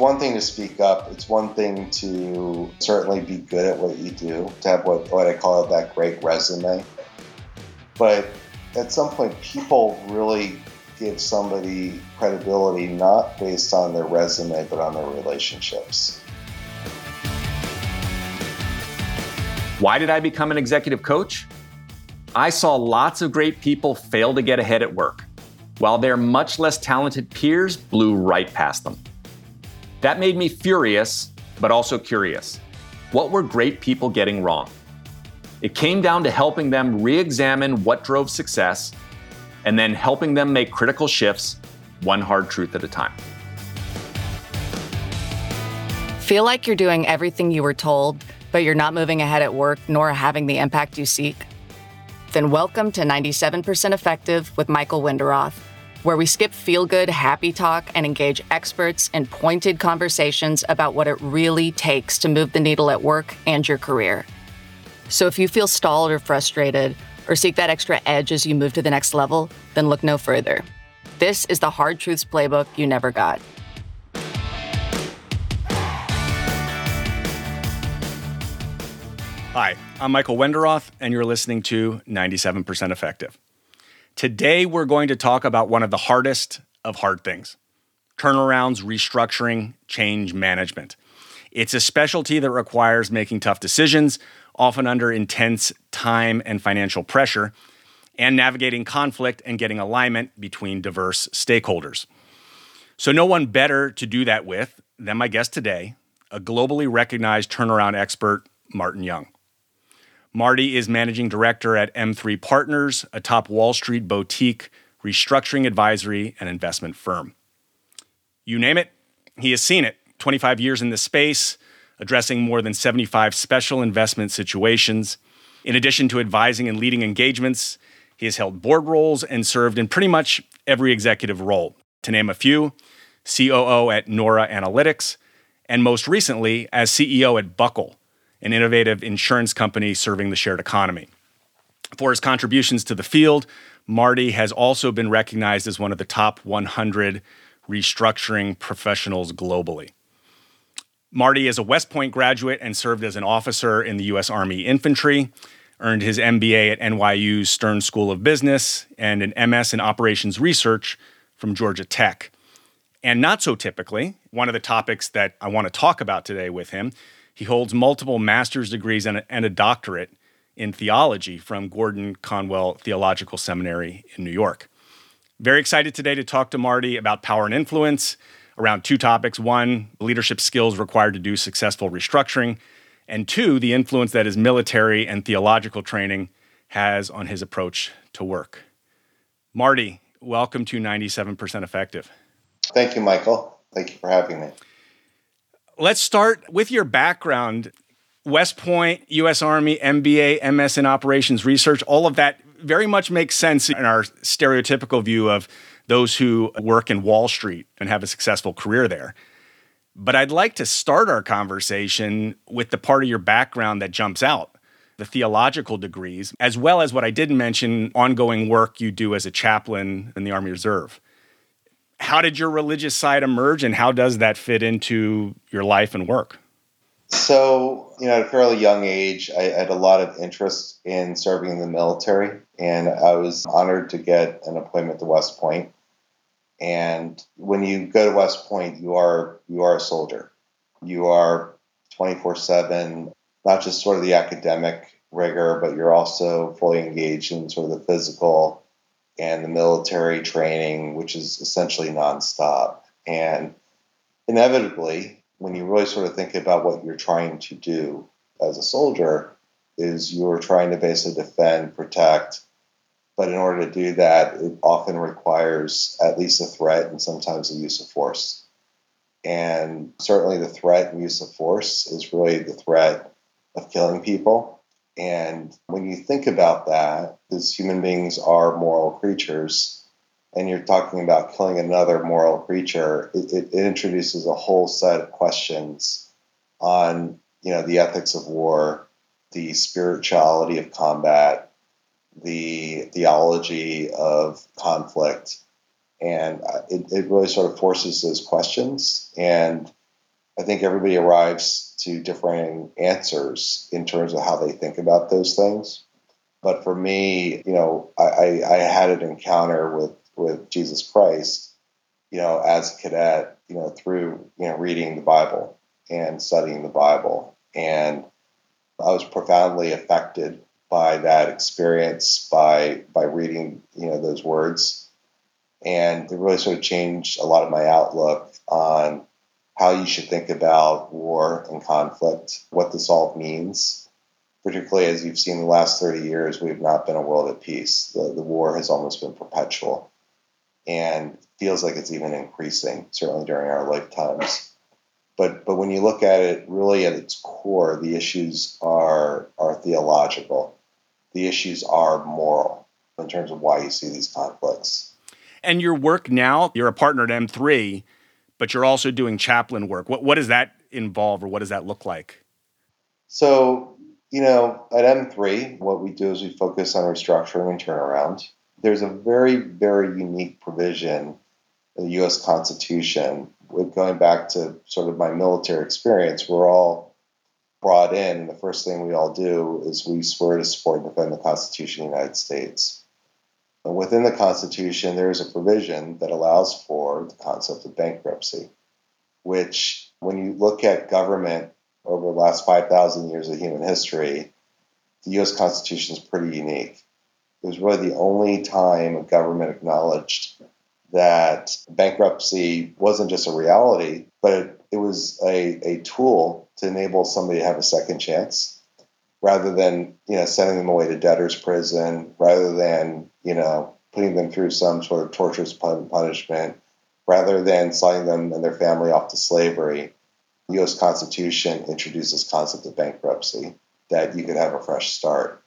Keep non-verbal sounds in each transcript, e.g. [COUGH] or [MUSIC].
one thing to speak up. It's one thing to certainly be good at what you do, to have what, what I call that great resume. But at some point, people really give somebody credibility not based on their resume, but on their relationships. Why did I become an executive coach? I saw lots of great people fail to get ahead at work, while their much less talented peers blew right past them. That made me furious, but also curious. What were great people getting wrong? It came down to helping them re examine what drove success and then helping them make critical shifts, one hard truth at a time. Feel like you're doing everything you were told but you're not moving ahead at work nor having the impact you seek? Then welcome to 97% Effective with Michael Wenderoth, where we skip feel good, happy talk and engage experts in pointed conversations about what it really takes to move the needle at work and your career. So if you feel stalled or frustrated, or seek that extra edge as you move to the next level, then look no further. This is the Hard Truths Playbook you never got. Hi, I'm Michael Wenderoth, and you're listening to 97% Effective. Today, we're going to talk about one of the hardest of hard things turnarounds, restructuring, change management. It's a specialty that requires making tough decisions, often under intense time and financial pressure, and navigating conflict and getting alignment between diverse stakeholders. So, no one better to do that with than my guest today, a globally recognized turnaround expert, Martin Young. Marty is managing director at M3 Partners, a top Wall Street boutique restructuring advisory and investment firm. You name it, he has seen it. 25 years in this space, addressing more than 75 special investment situations. In addition to advising and leading engagements, he has held board roles and served in pretty much every executive role. To name a few, COO at Nora Analytics, and most recently as CEO at Buckle, an innovative insurance company serving the shared economy. For his contributions to the field, Marty has also been recognized as one of the top 100 restructuring professionals globally. Marty is a West Point graduate and served as an officer in the U.S. Army Infantry, earned his MBA at NYU's Stern School of Business, and an MS in Operations Research from Georgia Tech. And not so typically, one of the topics that I want to talk about today with him he holds multiple master's degrees and a, and a doctorate in theology from Gordon Conwell Theological Seminary in New York. Very excited today to talk to Marty about power and influence around two topics. One, leadership skills required to do successful restructuring, and two, the influence that his military and theological training has on his approach to work. Marty, welcome to 97% Effective. Thank you, Michael. Thank you for having me. Let's start with your background. West Point, U.S. Army, MBA, MS in Operations Research, all of that very much makes sense in our stereotypical view of those who work in Wall Street and have a successful career there. But I'd like to start our conversation with the part of your background that jumps out the theological degrees, as well as what I didn't mention ongoing work you do as a chaplain in the Army Reserve how did your religious side emerge and how does that fit into your life and work? So, you know, at a fairly young age, I had a lot of interest in serving in the military, and I was honored to get an appointment to West Point. And when you go to West Point, you are you are a soldier. You are 24/7, not just sort of the academic rigor, but you're also fully engaged in sort of the physical and the military training, which is essentially nonstop. And inevitably, when you really sort of think about what you're trying to do as a soldier, is you're trying to basically defend, protect. But in order to do that, it often requires at least a threat and sometimes the use of force. And certainly the threat and use of force is really the threat of killing people and when you think about that, as human beings are moral creatures, and you're talking about killing another moral creature, it, it, it introduces a whole set of questions on you know the ethics of war, the spirituality of combat, the theology of conflict, and uh, it, it really sort of forces those questions. And I think everybody arrives to differing answers in terms of how they think about those things. But for me, you know, I, I had an encounter with, with Jesus Christ, you know, as a cadet, you know, through, you know, reading the Bible and studying the Bible. And I was profoundly affected by that experience, by by reading, you know, those words. And it really sort of changed a lot of my outlook on how you should think about war and conflict, what this all means. Particularly as you've seen the last 30 years, we've not been a world at peace. The, the war has almost been perpetual and feels like it's even increasing, certainly during our lifetimes. But, but when you look at it really at its core, the issues are, are theological. The issues are moral in terms of why you see these conflicts. And your work now, you're a partner at M3 but you're also doing chaplain work. What what does that involve, or what does that look like? So you know, at M3, what we do is we focus on restructuring and turnaround. There's a very very unique provision in the U.S. Constitution. With going back to sort of my military experience, we're all brought in, the first thing we all do is we swear to support and defend the Constitution of the United States. Within the Constitution, there is a provision that allows for the concept of bankruptcy, which, when you look at government over the last 5,000 years of human history, the US Constitution is pretty unique. It was really the only time a government acknowledged that bankruptcy wasn't just a reality, but it, it was a, a tool to enable somebody to have a second chance rather than you know sending them away to debtor's prison, rather than you know putting them through some sort of torturous punishment, rather than signing them and their family off to slavery. The U.S. Constitution introduces concept of bankruptcy that you could have a fresh start.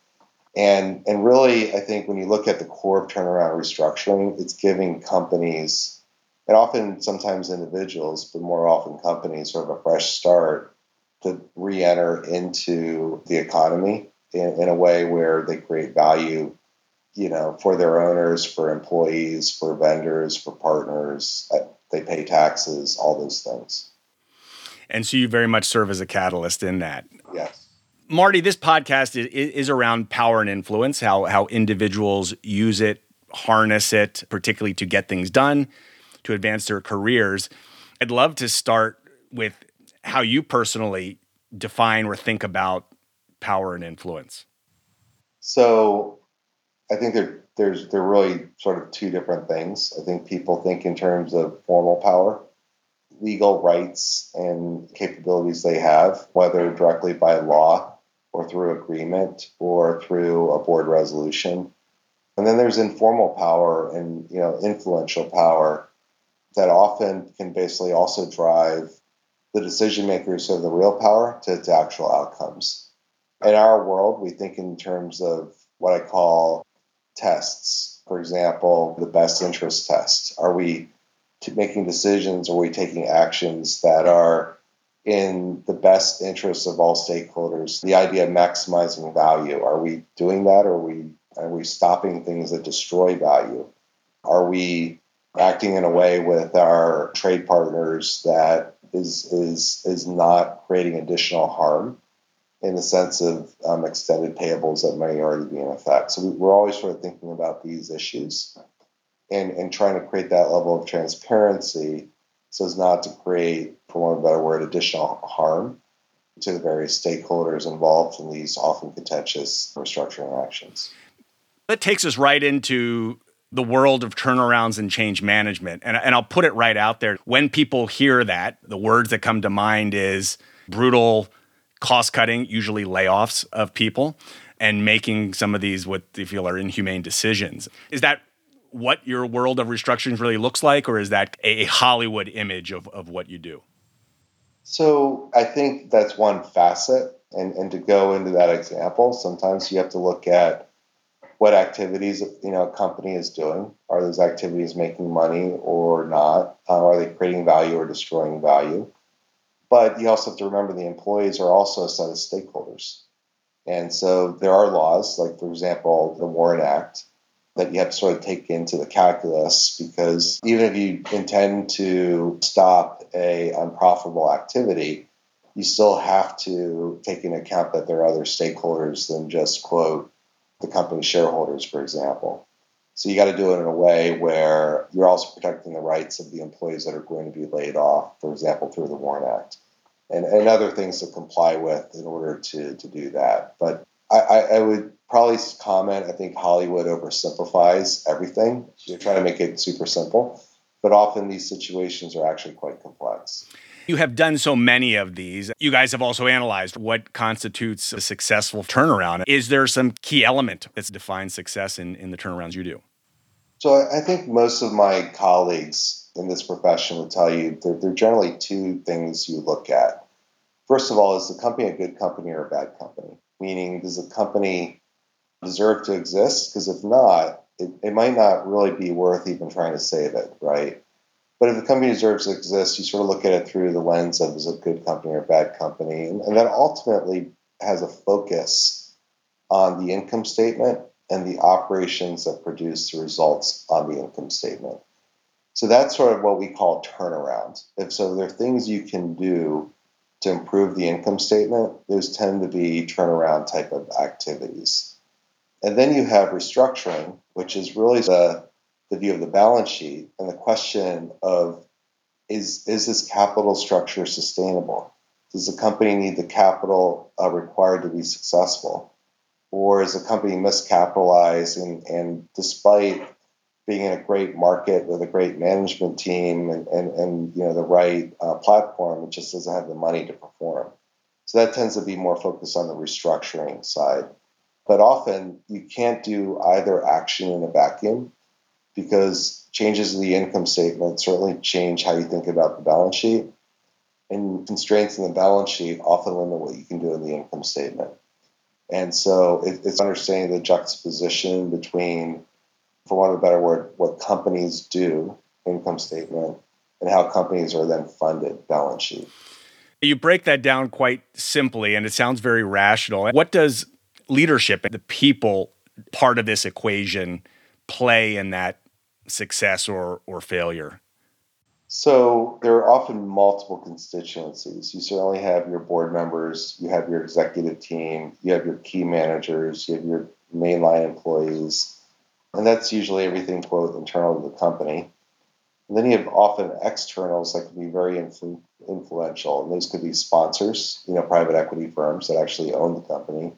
And and really, I think when you look at the core of turnaround restructuring, it's giving companies and often sometimes individuals, but more often companies, sort of a fresh start to re-enter into the economy in, in a way where they create value you know, for their owners, for employees, for vendors, for partners. Uh, they pay taxes, all those things. And so you very much serve as a catalyst in that. Yes. Marty, this podcast is, is around power and influence, how, how individuals use it, harness it, particularly to get things done, to advance their careers. I'd love to start with how you personally define or think about power and influence. So, I think there, there's they're really sort of two different things. I think people think in terms of formal power, legal rights and capabilities they have, whether directly by law or through agreement or through a board resolution. And then there's informal power and you know influential power that often can basically also drive the decision makers have the real power to, to actual outcomes. In our world, we think in terms of what I call tests. For example, the best interest test. Are we making decisions? Or are we taking actions that are in the best interest of all stakeholders? The idea of maximizing value. Are we doing that? Or are we are we stopping things that destroy value? Are we acting in a way with our trade partners that is is is not creating additional harm in the sense of um, extended payables that may already be in effect. So we're always sort of thinking about these issues and and trying to create that level of transparency so as not to create, for want of a better word, additional harm to the various stakeholders involved in these often contentious restructuring actions. That takes us right into the world of turnarounds and change management. And, and I'll put it right out there. When people hear that, the words that come to mind is brutal cost cutting, usually layoffs of people, and making some of these what they feel are inhumane decisions. Is that what your world of restructuring really looks like, or is that a Hollywood image of, of what you do? So I think that's one facet. And, and to go into that example, sometimes you have to look at what activities you know a company is doing. Are those activities making money or not? Uh, are they creating value or destroying value? But you also have to remember the employees are also a set of stakeholders. And so there are laws, like for example, the WARN Act, that you have to sort of take into the calculus because even if you intend to stop a unprofitable activity, you still have to take into account that there are other stakeholders than just quote the company shareholders, for example. So you got to do it in a way where you're also protecting the rights of the employees that are going to be laid off, for example, through the WARN Act, and, and other things to comply with in order to, to do that. But I, I would probably comment, I think Hollywood oversimplifies everything. They try to make it super simple, but often these situations are actually quite complex. You have done so many of these. You guys have also analyzed what constitutes a successful turnaround. Is there some key element that's defines success in, in the turnarounds you do? So I think most of my colleagues in this profession would tell you there, there are generally two things you look at. First of all, is the company a good company or a bad company? Meaning, does the company deserve to exist? Because if not, it, it might not really be worth even trying to save it, right? But if the company deserves to exist, you sort of look at it through the lens of is it a good company or a bad company. And, that ultimately has a focus on the income statement and the operations that produce the results on the income statement. So that's sort of what we call turnaround. If so, there are things you can do to improve the income statement. Those tend to be turnaround type of activities. And then you have restructuring, which is really the the view of the balance sheet and the question of is is this capital structure sustainable? Does the company need the capital uh, required to be successful, or is the company miscapitalized and, and despite being in a great market with a great management team and, and, and you know the right uh, platform, it just doesn't have the money to perform. So that tends to be more focused on the restructuring side. But often you can't do either action in a vacuum because changes in the income statement certainly change how you think about the balance sheet. And constraints in the balance sheet often limit what you can do in the income statement. And so it, it's understanding the juxtaposition between, for want of a better word, what companies do, income statement, and how companies are then funded, balance sheet. You break that down quite simply, and it sounds very rational. What does leadership, and the people part of this equation, play in that success or, or failure? So there are often multiple constituencies. You certainly have your board members, you have your executive team, you have your key managers, you have your mainline employees, and that's usually everything quote internal to the company. And then you have often externals that can be very influ- influential, and those could be sponsors, you know, private equity firms that actually own the company.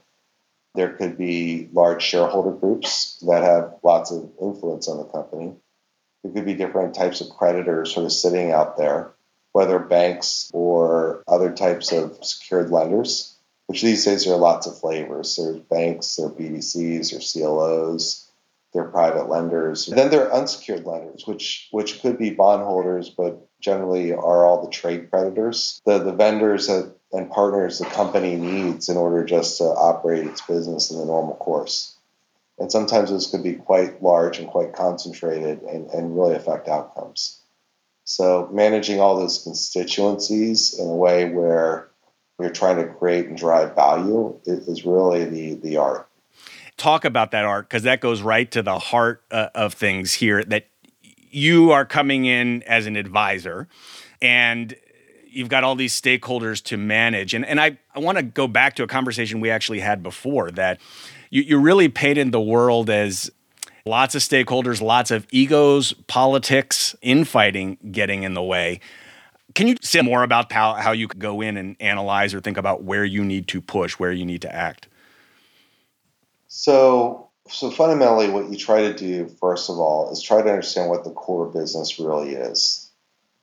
There could be large shareholder groups that have lots of influence on the company. There could be different types of creditors sort of sitting out there, whether banks or other types of secured lenders, which these days there are lots of flavors. There's banks, there are BDCs, or CLOs, there are private lenders. And then there are unsecured lenders, which which could be bondholders, but generally are all the trade creditors, the the vendors that and partners the company needs in order just to operate its business in the normal course. And sometimes this could be quite large and quite concentrated and, and really affect outcomes. So managing all those constituencies in a way where we're trying to create and drive value is, really the, the art. Talk about that art because that goes right to the heart uh, of things here that you are coming in as an advisor and you've got all these stakeholders to manage. And, and I, I want to go back to a conversation we actually had before that you, you really painted the world as lots of stakeholders, lots of egos, politics, infighting getting in the way. Can you say more about how, how you could go in and analyze or think about where you need to push, where you need to act? So, so fundamentally, what you try to do, first of all, is try to understand what the core business really is.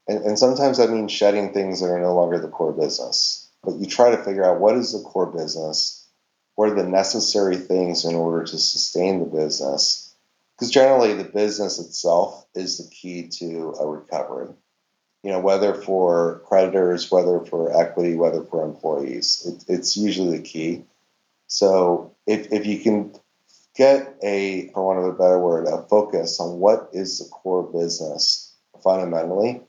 And, and sometimes that means shedding things that are no longer the core business. But you try to figure out what is the core business, what are the necessary things in order to sustain the business. Because generally, the business itself is the key to a recovery. You know, whether for creditors, whether for equity, whether for employees, it, it's usually the key. So if, if you can get a, for want of a better word, a focus on what is the core business fundamentally,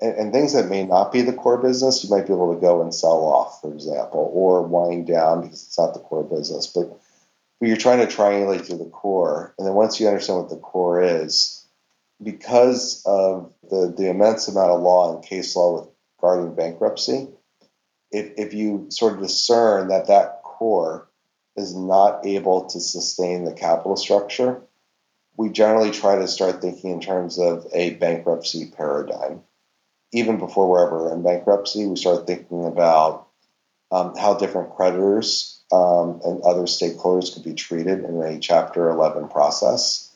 and, and, things that may not be the core business, you might be able to go and sell off, for example, or wind down because it's not the core business. But but you're trying to triangulate through the core. And then once you understand what the core is, because of the, the immense amount of law and case law regarding bankruptcy, if, if you sort of discern that that core is not able to sustain the capital structure, we generally try to start thinking in terms of a bankruptcy paradigm. Even before we're ever in bankruptcy, we start thinking about um, how different creditors um, and other stakeholders could be treated in a Chapter 11 process.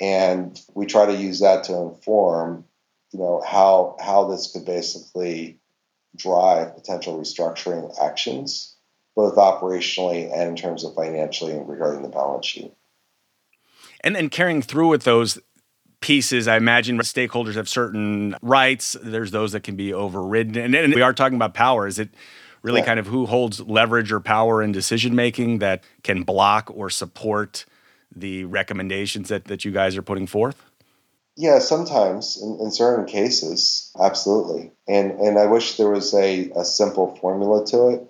And we try to use that to inform, you know, how how this could basically drive potential restructuring actions, both operationally and in terms of financially and regarding the balance sheet. And then carrying through with those pieces, I imagine stakeholders have certain rights. There's those that can be overridden. And, and we are talking about power. Is it really yeah. kind of who holds leverage or power in decision making that can block or support the recommendations that, that you guys are putting forth? Yeah, sometimes in, in certain cases, absolutely. And and I wish there was a, a simple formula to it.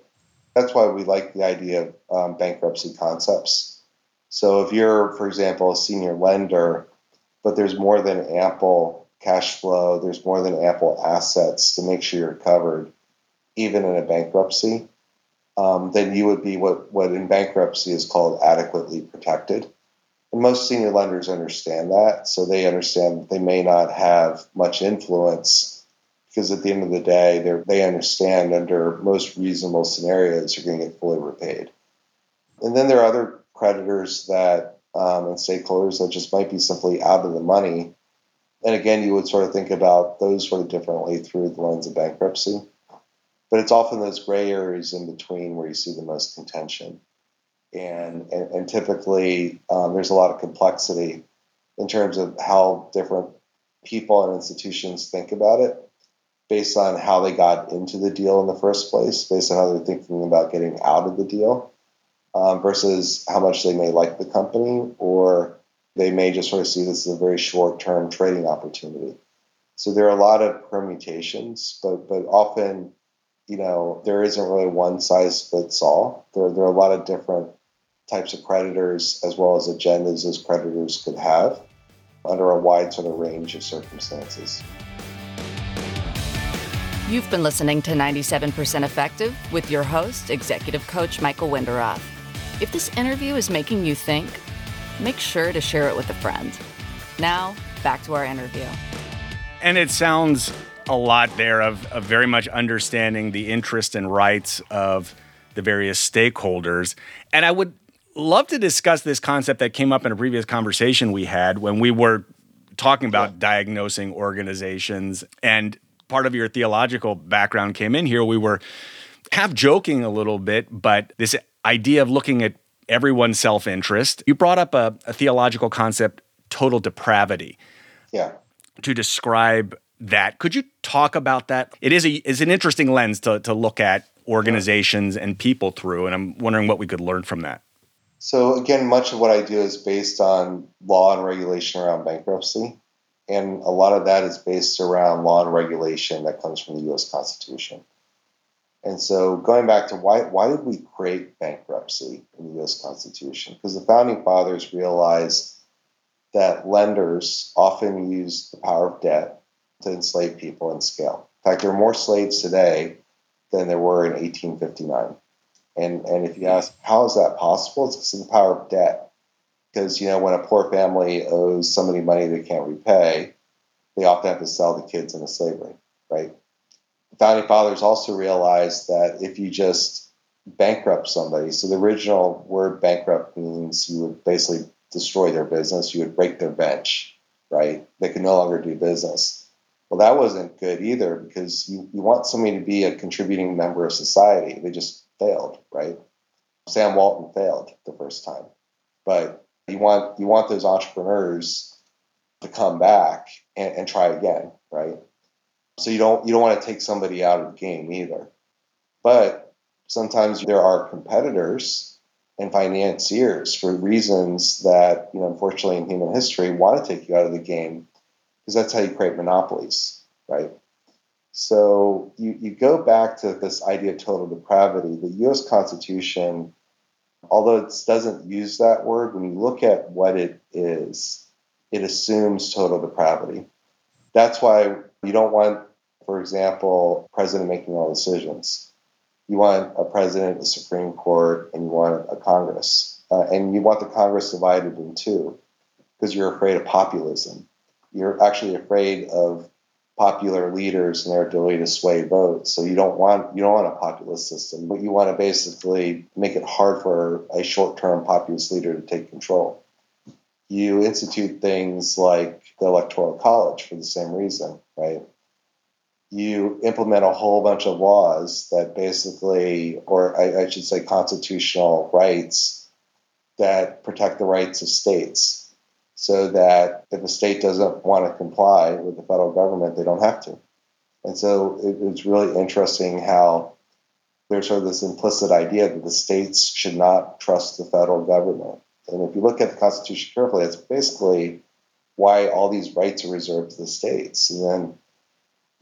That's why we like the idea of um, bankruptcy concepts. So if you're, for example, a senior lender, but there's more than ample cash flow, there's more than ample assets to make sure you're covered, even in a bankruptcy, um, then you would be what, what in bankruptcy is called adequately protected. And most senior lenders understand that, so they understand they may not have much influence because at the end of the day, they understand under most reasonable scenarios you're going to get fully repaid. And then there are other creditors that um, and stakeholders that just might be simply out of the money. And again, you would sort of think about those sort of differently through the lens of bankruptcy. But it's often those gray areas in between where you see the most contention and and, and typically um, there's a lot of complexity in terms of how different people and institutions think about it based on how they got into the deal in the first place, based on how they're thinking about getting out of the deal, um, versus how much they may like the company, or they may just sort of see this as a very short term trading opportunity. So there are a lot of permutations, but but often, you know, there isn't really one size fits all. There, there are a lot of different types of creditors as well as agendas as creditors could have under a wide sort of range of circumstances. You've been listening to 97% Effective with your host, Executive Coach Michael Wenderoth. If this interview is making you think, make sure to share it with a friend. Now, back to our interview. And it sounds a lot there of, of very much understanding the interest and rights of the various stakeholders. And I would love to discuss this concept that came up in a previous conversation we had when we were talking about yeah. diagnosing organizations and part of your theological background came in here we were half joking a little bit but this idea of looking at everyone's self-interest you brought up a, a theological concept total depravity. Yeah. To describe that could you talk about that? It is a is an interesting lens to, to look at organizations and people through and i'm wondering what we could learn from that. So again, much of what I do is based on law and regulation around bankruptcy, and a lot of that is based around law and regulation that comes from the U.S. Constitution. And so, going back to why why did we create bankruptcy in the U.S. Constitution? Because the founding fathers realized that lenders often use the power of debt to enslave people and scale. In fact, there are more slaves today than there were in 1859. And and if you ask how is that possible, it's because of the power of debt. Because you know when a poor family owes somebody money they can't repay, they often have to sell the kids into slavery, right? The founding fathers also realized that if you just bankrupt somebody, so the original word bankrupt means you would basically destroy their business, you would break their bench, right? They could no longer do business. Well, that wasn't good either because you, you want somebody to be a contributing member of society. They just failed, right? Sam Walton failed the first time, but you want you want those entrepreneurs to come back and, and try again, right? So you don't you don't want to take somebody out of the game either. But sometimes there are competitors and financiers for reasons that you know unfortunately in human history want to take you out of the game because that's how you create monopolies, right? So you, you go back to this idea of total depravity. The U.S. Constitution although it doesn't use that word, when you look at what it is, it assumes total depravity. That's why you don't want, for example, president making all decisions. You want a president, a Supreme Court, and you want a Congress. Uh, and you want the Congress divided in two because you're afraid of populism. You're actually afraid of popular leaders and their ability to sway votes. So you don't want you don't want a populist system, but you want to basically make it hard for a short-term populist leader to take control. You institute things like the electoral college for the same reason, right? You implement a whole bunch of laws that basically, or I, I should say, constitutional rights that protect the rights of states so that if a state doesn't want to comply with the federal government, they don't have to. And so it, it's really interesting how there's sort of this implicit idea that the states should not trust the federal government. And if you look at the Constitution carefully, it's basically why all these rights are reserved to the states. And then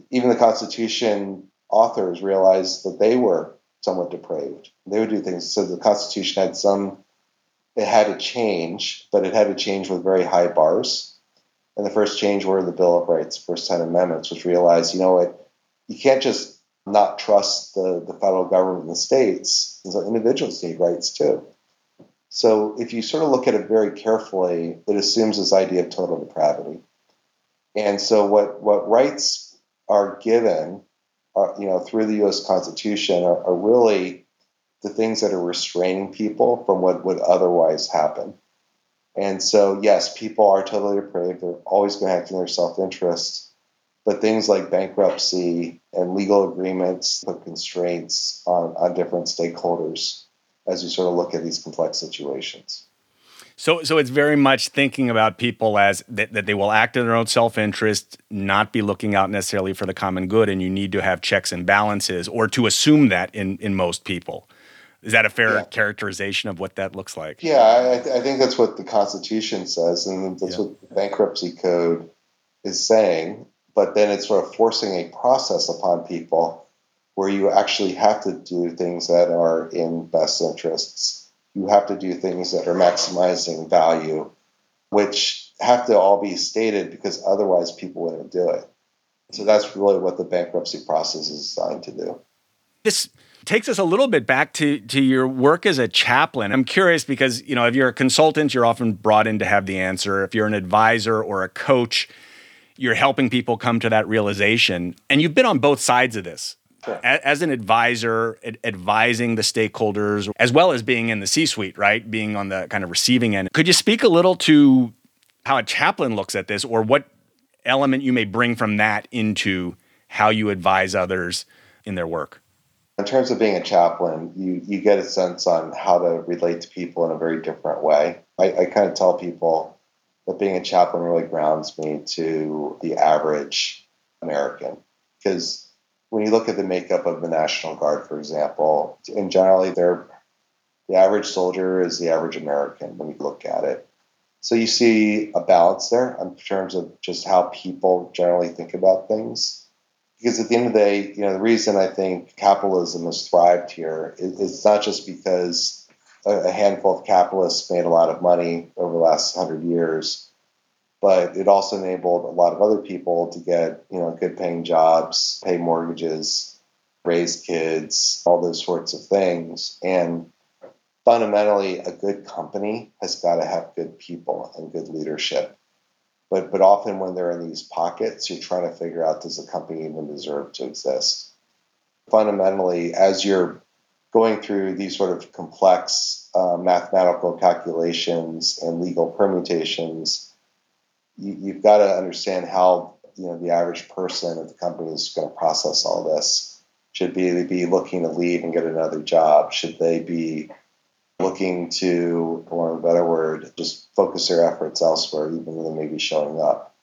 even the Constitution authors realized that they were somewhat depraved. They would do things. So the Constitution had some it had to change, but it had to change with very high bars. And the first change were the Bill of Rights, first 10 amendments, which realized, you know what, you can't just not trust the, the federal government and the states. So individuals need rights too. So if you sort of look at it very carefully, it assumes this idea of total depravity. And so what, what rights are given, are, uh, you know, through the U.S. Constitution are, are really the things that are restraining people from what would otherwise happen. And so, yes, people are totally depraved. They're always going to act in their self interest. But things like bankruptcy and legal agreements put constraints on, on different stakeholders as you sort of look at these complex situations. So, so it's very much thinking about people as that, that they will act in their own self-interest, not be looking out necessarily for the common good, and you need to have checks and balances, or to assume that in in most people. Is that a fair yeah. characterization of what that looks like? Yeah, I, I, think that's what the Constitution says, and that's yeah. what the bankruptcy code is saying. But then it's sort of forcing a process upon people where you actually have to do things that are in best interests. You have to do things that are maximizing value, which have to all be stated because otherwise people wouldn't do it. So that's really what the bankruptcy process is designed to do. This takes us a little bit back to to your work as a chaplain. I'm curious because you know if you're a consultant, you're often brought in to have the answer. If you're an advisor or a coach, you're helping people come to that realization. And you've been on both sides of this. Sure. As an advisor, advising the stakeholders, as well as being in the C suite, right? Being on the kind of receiving end. Could you speak a little to how a chaplain looks at this or what element you may bring from that into how you advise others in their work? In terms of being a chaplain, you, you get a sense on how to relate to people in a very different way. I, I kind of tell people that being a chaplain really grounds me to the average American. Because when you look at the makeup of the National Guard, for example, and generally they're the average soldier is the average American when you look at it. So you see a balance there in terms of just how people generally think about things because at the end of the day, you know, the reason I think capitalism has thrived here is, is not just because a, a, handful of capitalists made a lot of money over the last hundred years, but it also enabled a lot of other people to get, you know, good paying jobs, pay mortgages, raise kids, all those sorts of things. And fundamentally, a good company has got to have good people and good leadership. But but often when they're in these pockets, you're trying to figure out does the company even deserve to exist? Fundamentally, as you're going through these sort of complex uh, mathematical calculations and legal permutations, you, have got to understand how you know the average person of the company is going to process all this. Should be be looking to leave and get another job? Should they be looking to, for a better word, just focus their efforts elsewhere, even when they may be showing up.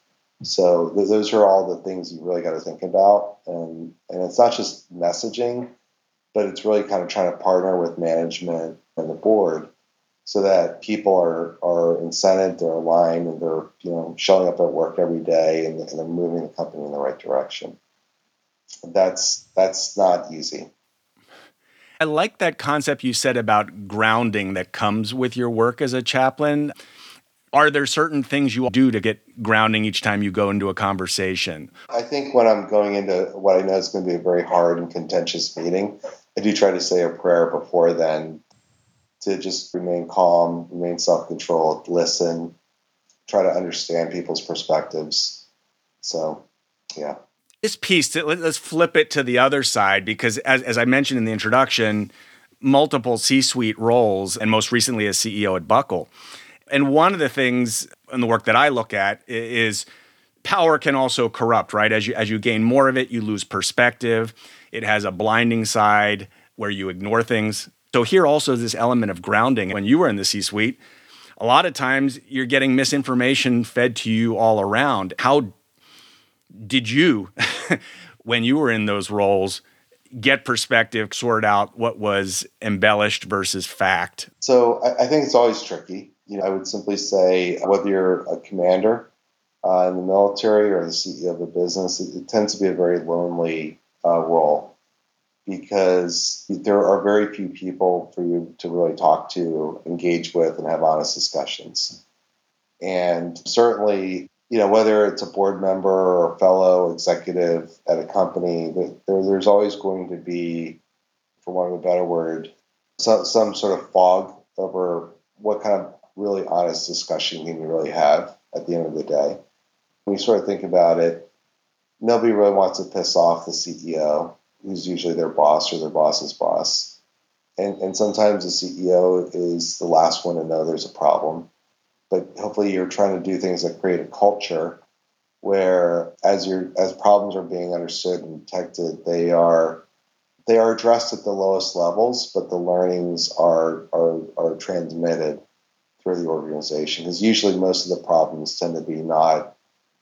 So th- those are all the things you really got to think about, and and it's not just messaging, but it's really kind of trying to partner with management and the board so that people are are incented, they're aligned, and they're you know showing up at work every day and, and they're moving the company in the right direction. That's that's not easy. I like that concept you said about grounding that comes with your work as a chaplain. Are there certain things you do to get grounding each time you go into a conversation? I think when I'm going into what I know is going to be a very hard and contentious meeting, I do try to say a prayer before then to just remain calm, remain self controlled, listen, try to understand people's perspectives. So, yeah. This piece, let's flip it to the other side because, as, as I mentioned in the introduction, multiple C suite roles and most recently as CEO at Buckle. And one of the things in the work that I look at is power can also corrupt, right? As you as you gain more of it, you lose perspective. It has a blinding side where you ignore things. So here also is this element of grounding. When you were in the C-suite, a lot of times you're getting misinformation fed to you all around. How did you, [LAUGHS] when you were in those roles, get perspective, sort out what was embellished versus fact? So I, I think it's always tricky. You know, I would simply say whether you're a commander uh, in the military or the CEO of a business, it, it tends to be a very lonely uh, role because there are very few people for you to really talk to, engage with, and have honest discussions. And certainly, you know, whether it's a board member or a fellow executive at a company, there, there's always going to be, for want of a better word, some, some sort of fog over what kind of really honest discussion can you really have at the end of the day. When you sort of think about it, nobody really wants to piss off the CEO, who's usually their boss or their boss's boss. And, and sometimes the CEO is the last one to know there's a problem. But hopefully you're trying to do things that create a culture where as you as problems are being understood and detected, they are they are addressed at the lowest levels, but the learnings are are, are transmitted through the organization. Because usually most of the problems tend to be not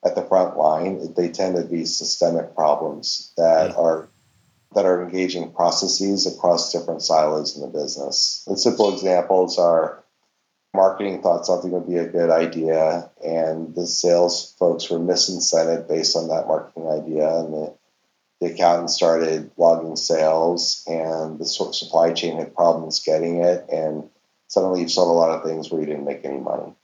at the front line; they tend to be systemic problems that yeah. are that are engaging processes across different silos in the business. And simple examples are marketing thought something would be a good idea, and the sales folks were misincented based on that marketing idea, and the, the accountant started logging sales, and the supply chain had problems getting it, and suddenly you've sold a lot of things where you didn't make any money.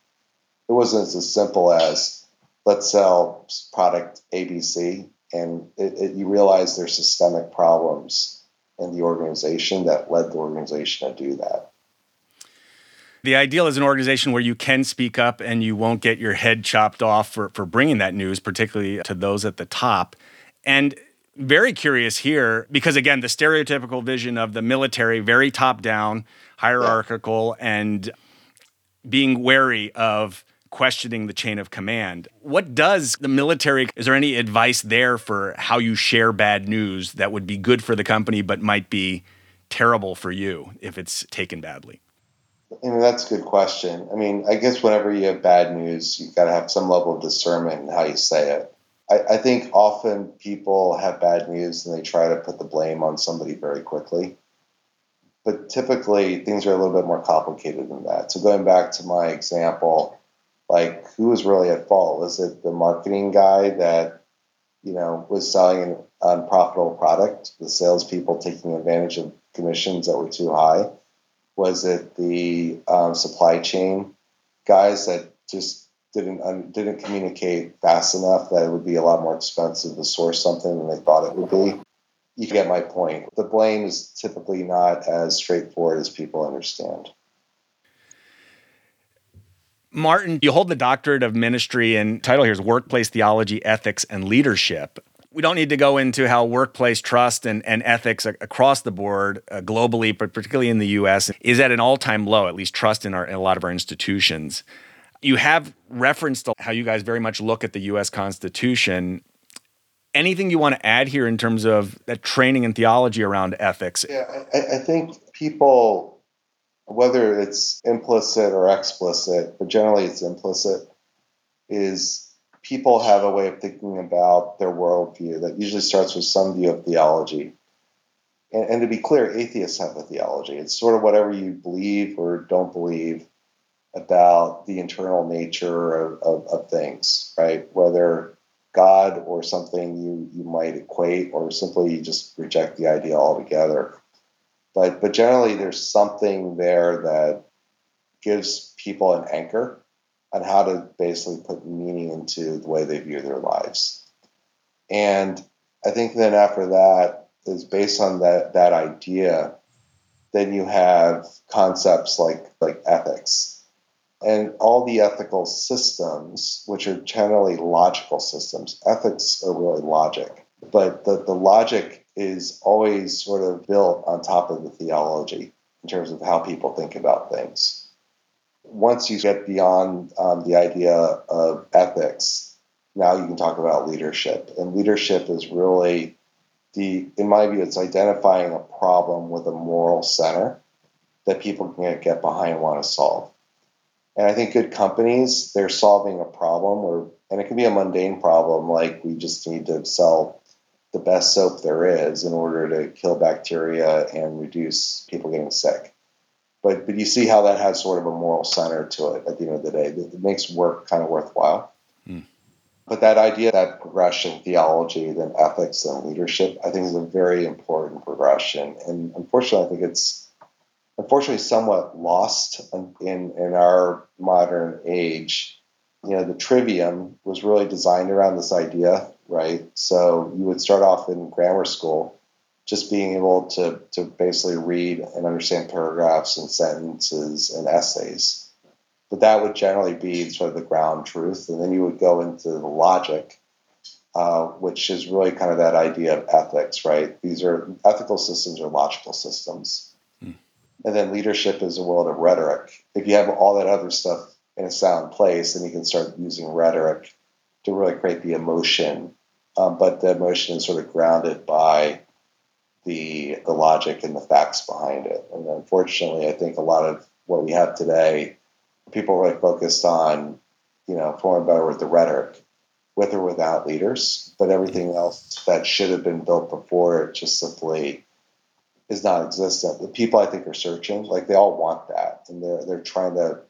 It wasn't as simple as let's sell product ABC and it, it, you realize there's systemic problems in the organization that led the organization to do that. The ideal is an organization where you can speak up and you won't get your head chopped off for, for bringing that news, particularly to those at the top. And very curious here because, again, the stereotypical vision of the military, very top down, hierarchical, and being wary of questioning the chain of command. What does the military, is there any advice there for how you share bad news that would be good for the company but might be terrible for you if it's taken badly? I mean, that's a good question. I mean, I guess whenever you have bad news, you've got to have some level of discernment in how you say it. I, I think often people have bad news and they try to put the blame on somebody very quickly but typically things are a little bit more complicated than that. So going back to my example, like who was really at fault? Was it the marketing guy that you know was selling an unprofitable product? The salespeople taking advantage of commissions that were too high? Was it the um, supply chain guys that just didn't um, didn't communicate fast enough that it would be a lot more expensive to source something than they thought it would be? You get my point. The blame is typically not as straightforward as people understand. Martin, you hold the doctorate of ministry, and title here is Workplace Theology, Ethics, and Leadership. We don't need to go into how workplace trust and, and ethics across the board, uh, globally, but particularly in the US, is at an all time low, at least trust in, our, in a lot of our institutions. You have referenced how you guys very much look at the US Constitution. Anything you want to add here in terms of that training and theology around ethics? Yeah, I, I think people whether it's implicit or explicit, but generally it's implicit, is people have a way of thinking about their worldview that usually starts with some view of theology. And, and, to be clear, atheists have a theology. It's sort of whatever you believe or don't believe about the internal nature of, of, of things, right? Whether God or something you, you might equate, or simply you just reject the idea altogether. But but generally, there's something there that gives people an anchor on how to basically put meaning into the way they view their lives. And I think then after that is based on that that idea, then you have concepts like like ethics. And all the ethical systems, which are generally logical systems, ethics are really logic. But the, the logic is always sort of built on top of the theology in terms of how people think about things. Once you get beyond um, the idea of ethics, now you can talk about leadership. And leadership is really the, in my view, it's identifying a problem with a moral center that people can get behind and want to solve. And I think good companies, they're solving a problem, or and it can be a mundane problem like we just need to sell the best soap there is in order to kill bacteria and reduce people getting sick. But but you see how that has sort of a moral center to it at the end of the day. It makes work kind of worthwhile. Mm. But that idea, that progression, theology, then ethics, then leadership, I think is a very important progression. And unfortunately, I think it's unfortunately somewhat lost in in our modern age. You know, the trivium was really designed around this idea right? So you would start off in grammar school just being able to, to basically read and understand paragraphs and sentences and essays. But that would generally be sort of the ground truth. And then you would go into the logic, uh, which is really kind of that idea of ethics, right? These are ethical systems or logical systems. Hmm. And then leadership is a world of rhetoric. If you have all that other stuff in a sound place, then you can start using rhetoric to really create the emotion um, but the emotion is sort of grounded by the the logic and the facts behind it. And unfortunately, I think a lot of what we have today, people are really focused on, you know, for a better with the rhetoric, with or without leaders. But everything else that should have been built before it just simply is non-existent. The people I think are searching, like they all want that, and they're they're trying to,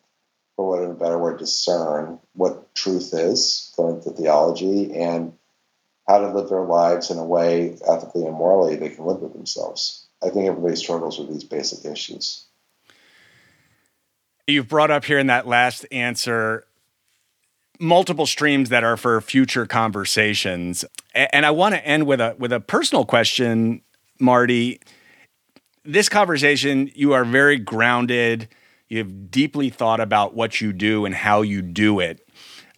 for what a better word, discern what truth is going to theology and how to live their lives in a way ethically and morally they can live with themselves. I think everybody struggles with these basic issues. You've brought up here in that last answer multiple streams that are for future conversations. And I want to end with a with a personal question, Marty. This conversation, you are very grounded. You have deeply thought about what you do and how you do it.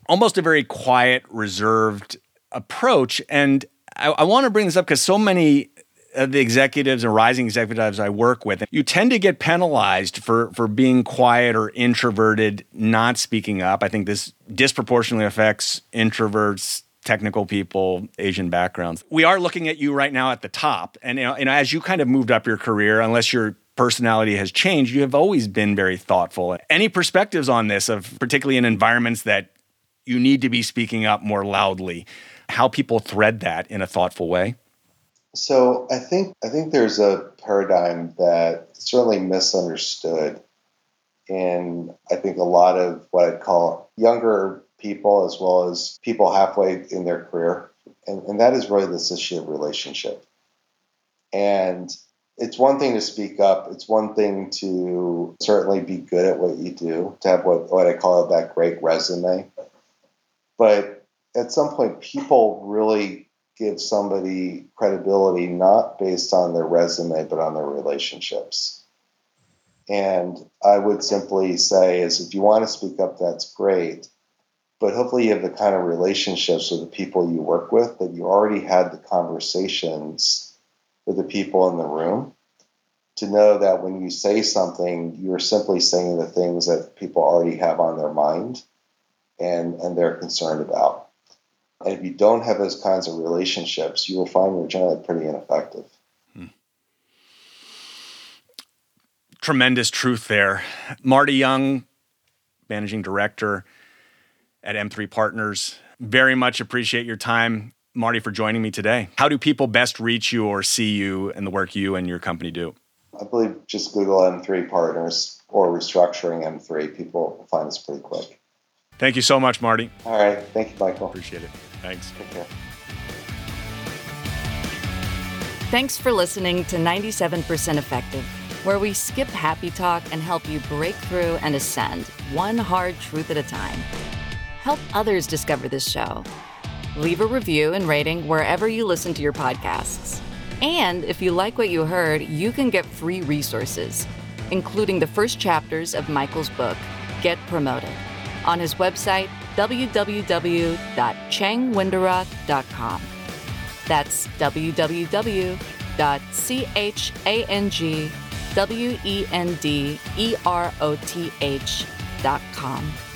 Almost a very quiet, reserved approach. And I, I want to bring this up because so many of the executives and rising executives I work with, you tend to get penalized for for being quiet or introverted, not speaking up. I think this disproportionately affects introverts, technical people, Asian backgrounds. We are looking at you right now at the top, and you know, and as you kind of moved up your career, unless your personality has changed, you have always been very thoughtful. Any perspectives on this, of particularly in environments that you need to be speaking up more loudly? How people thread that in a thoughtful way? So I think I think there's a paradigm that certainly misunderstood in I think a lot of what I'd call younger people as well as people halfway in their career. And, and that is really this issue of relationship. And it's one thing to speak up. It's one thing to certainly be good at what you do, to have what, what I call that great resume. But at some point, people really give somebody credibility not based on their resume, but on their relationships. And I would simply say is if you want to speak up, that's great. But hopefully you have the kind of relationships with the people you work with that you already had the conversations with the people in the room to know that when you say something, you're simply saying the things that people already have on their mind and, and they're concerned about. And if you don't have those kinds of relationships, you will find you're generally pretty ineffective. Hmm. Tremendous truth there. Marty Young, managing director at M3 Partners. Very much appreciate your time, Marty, for joining me today. How do people best reach you or see you and the work you and your company do? I believe just Google M3 Partners or restructuring M3. People will find us pretty quick. Thank you so much, Marty. All right. Thank you, Michael. Appreciate it. Thanks. Take care. Thanks for listening to 97% Effective, where we skip happy talk and help you break through and ascend one hard truth at a time. Help others discover this show. Leave a review and rating wherever you listen to your podcasts. And if you like what you heard, you can get free resources, including the first chapters of Michael's book, Get Promoted, on his website, www.changwenderoth.com. That's www.changwenderoth.com.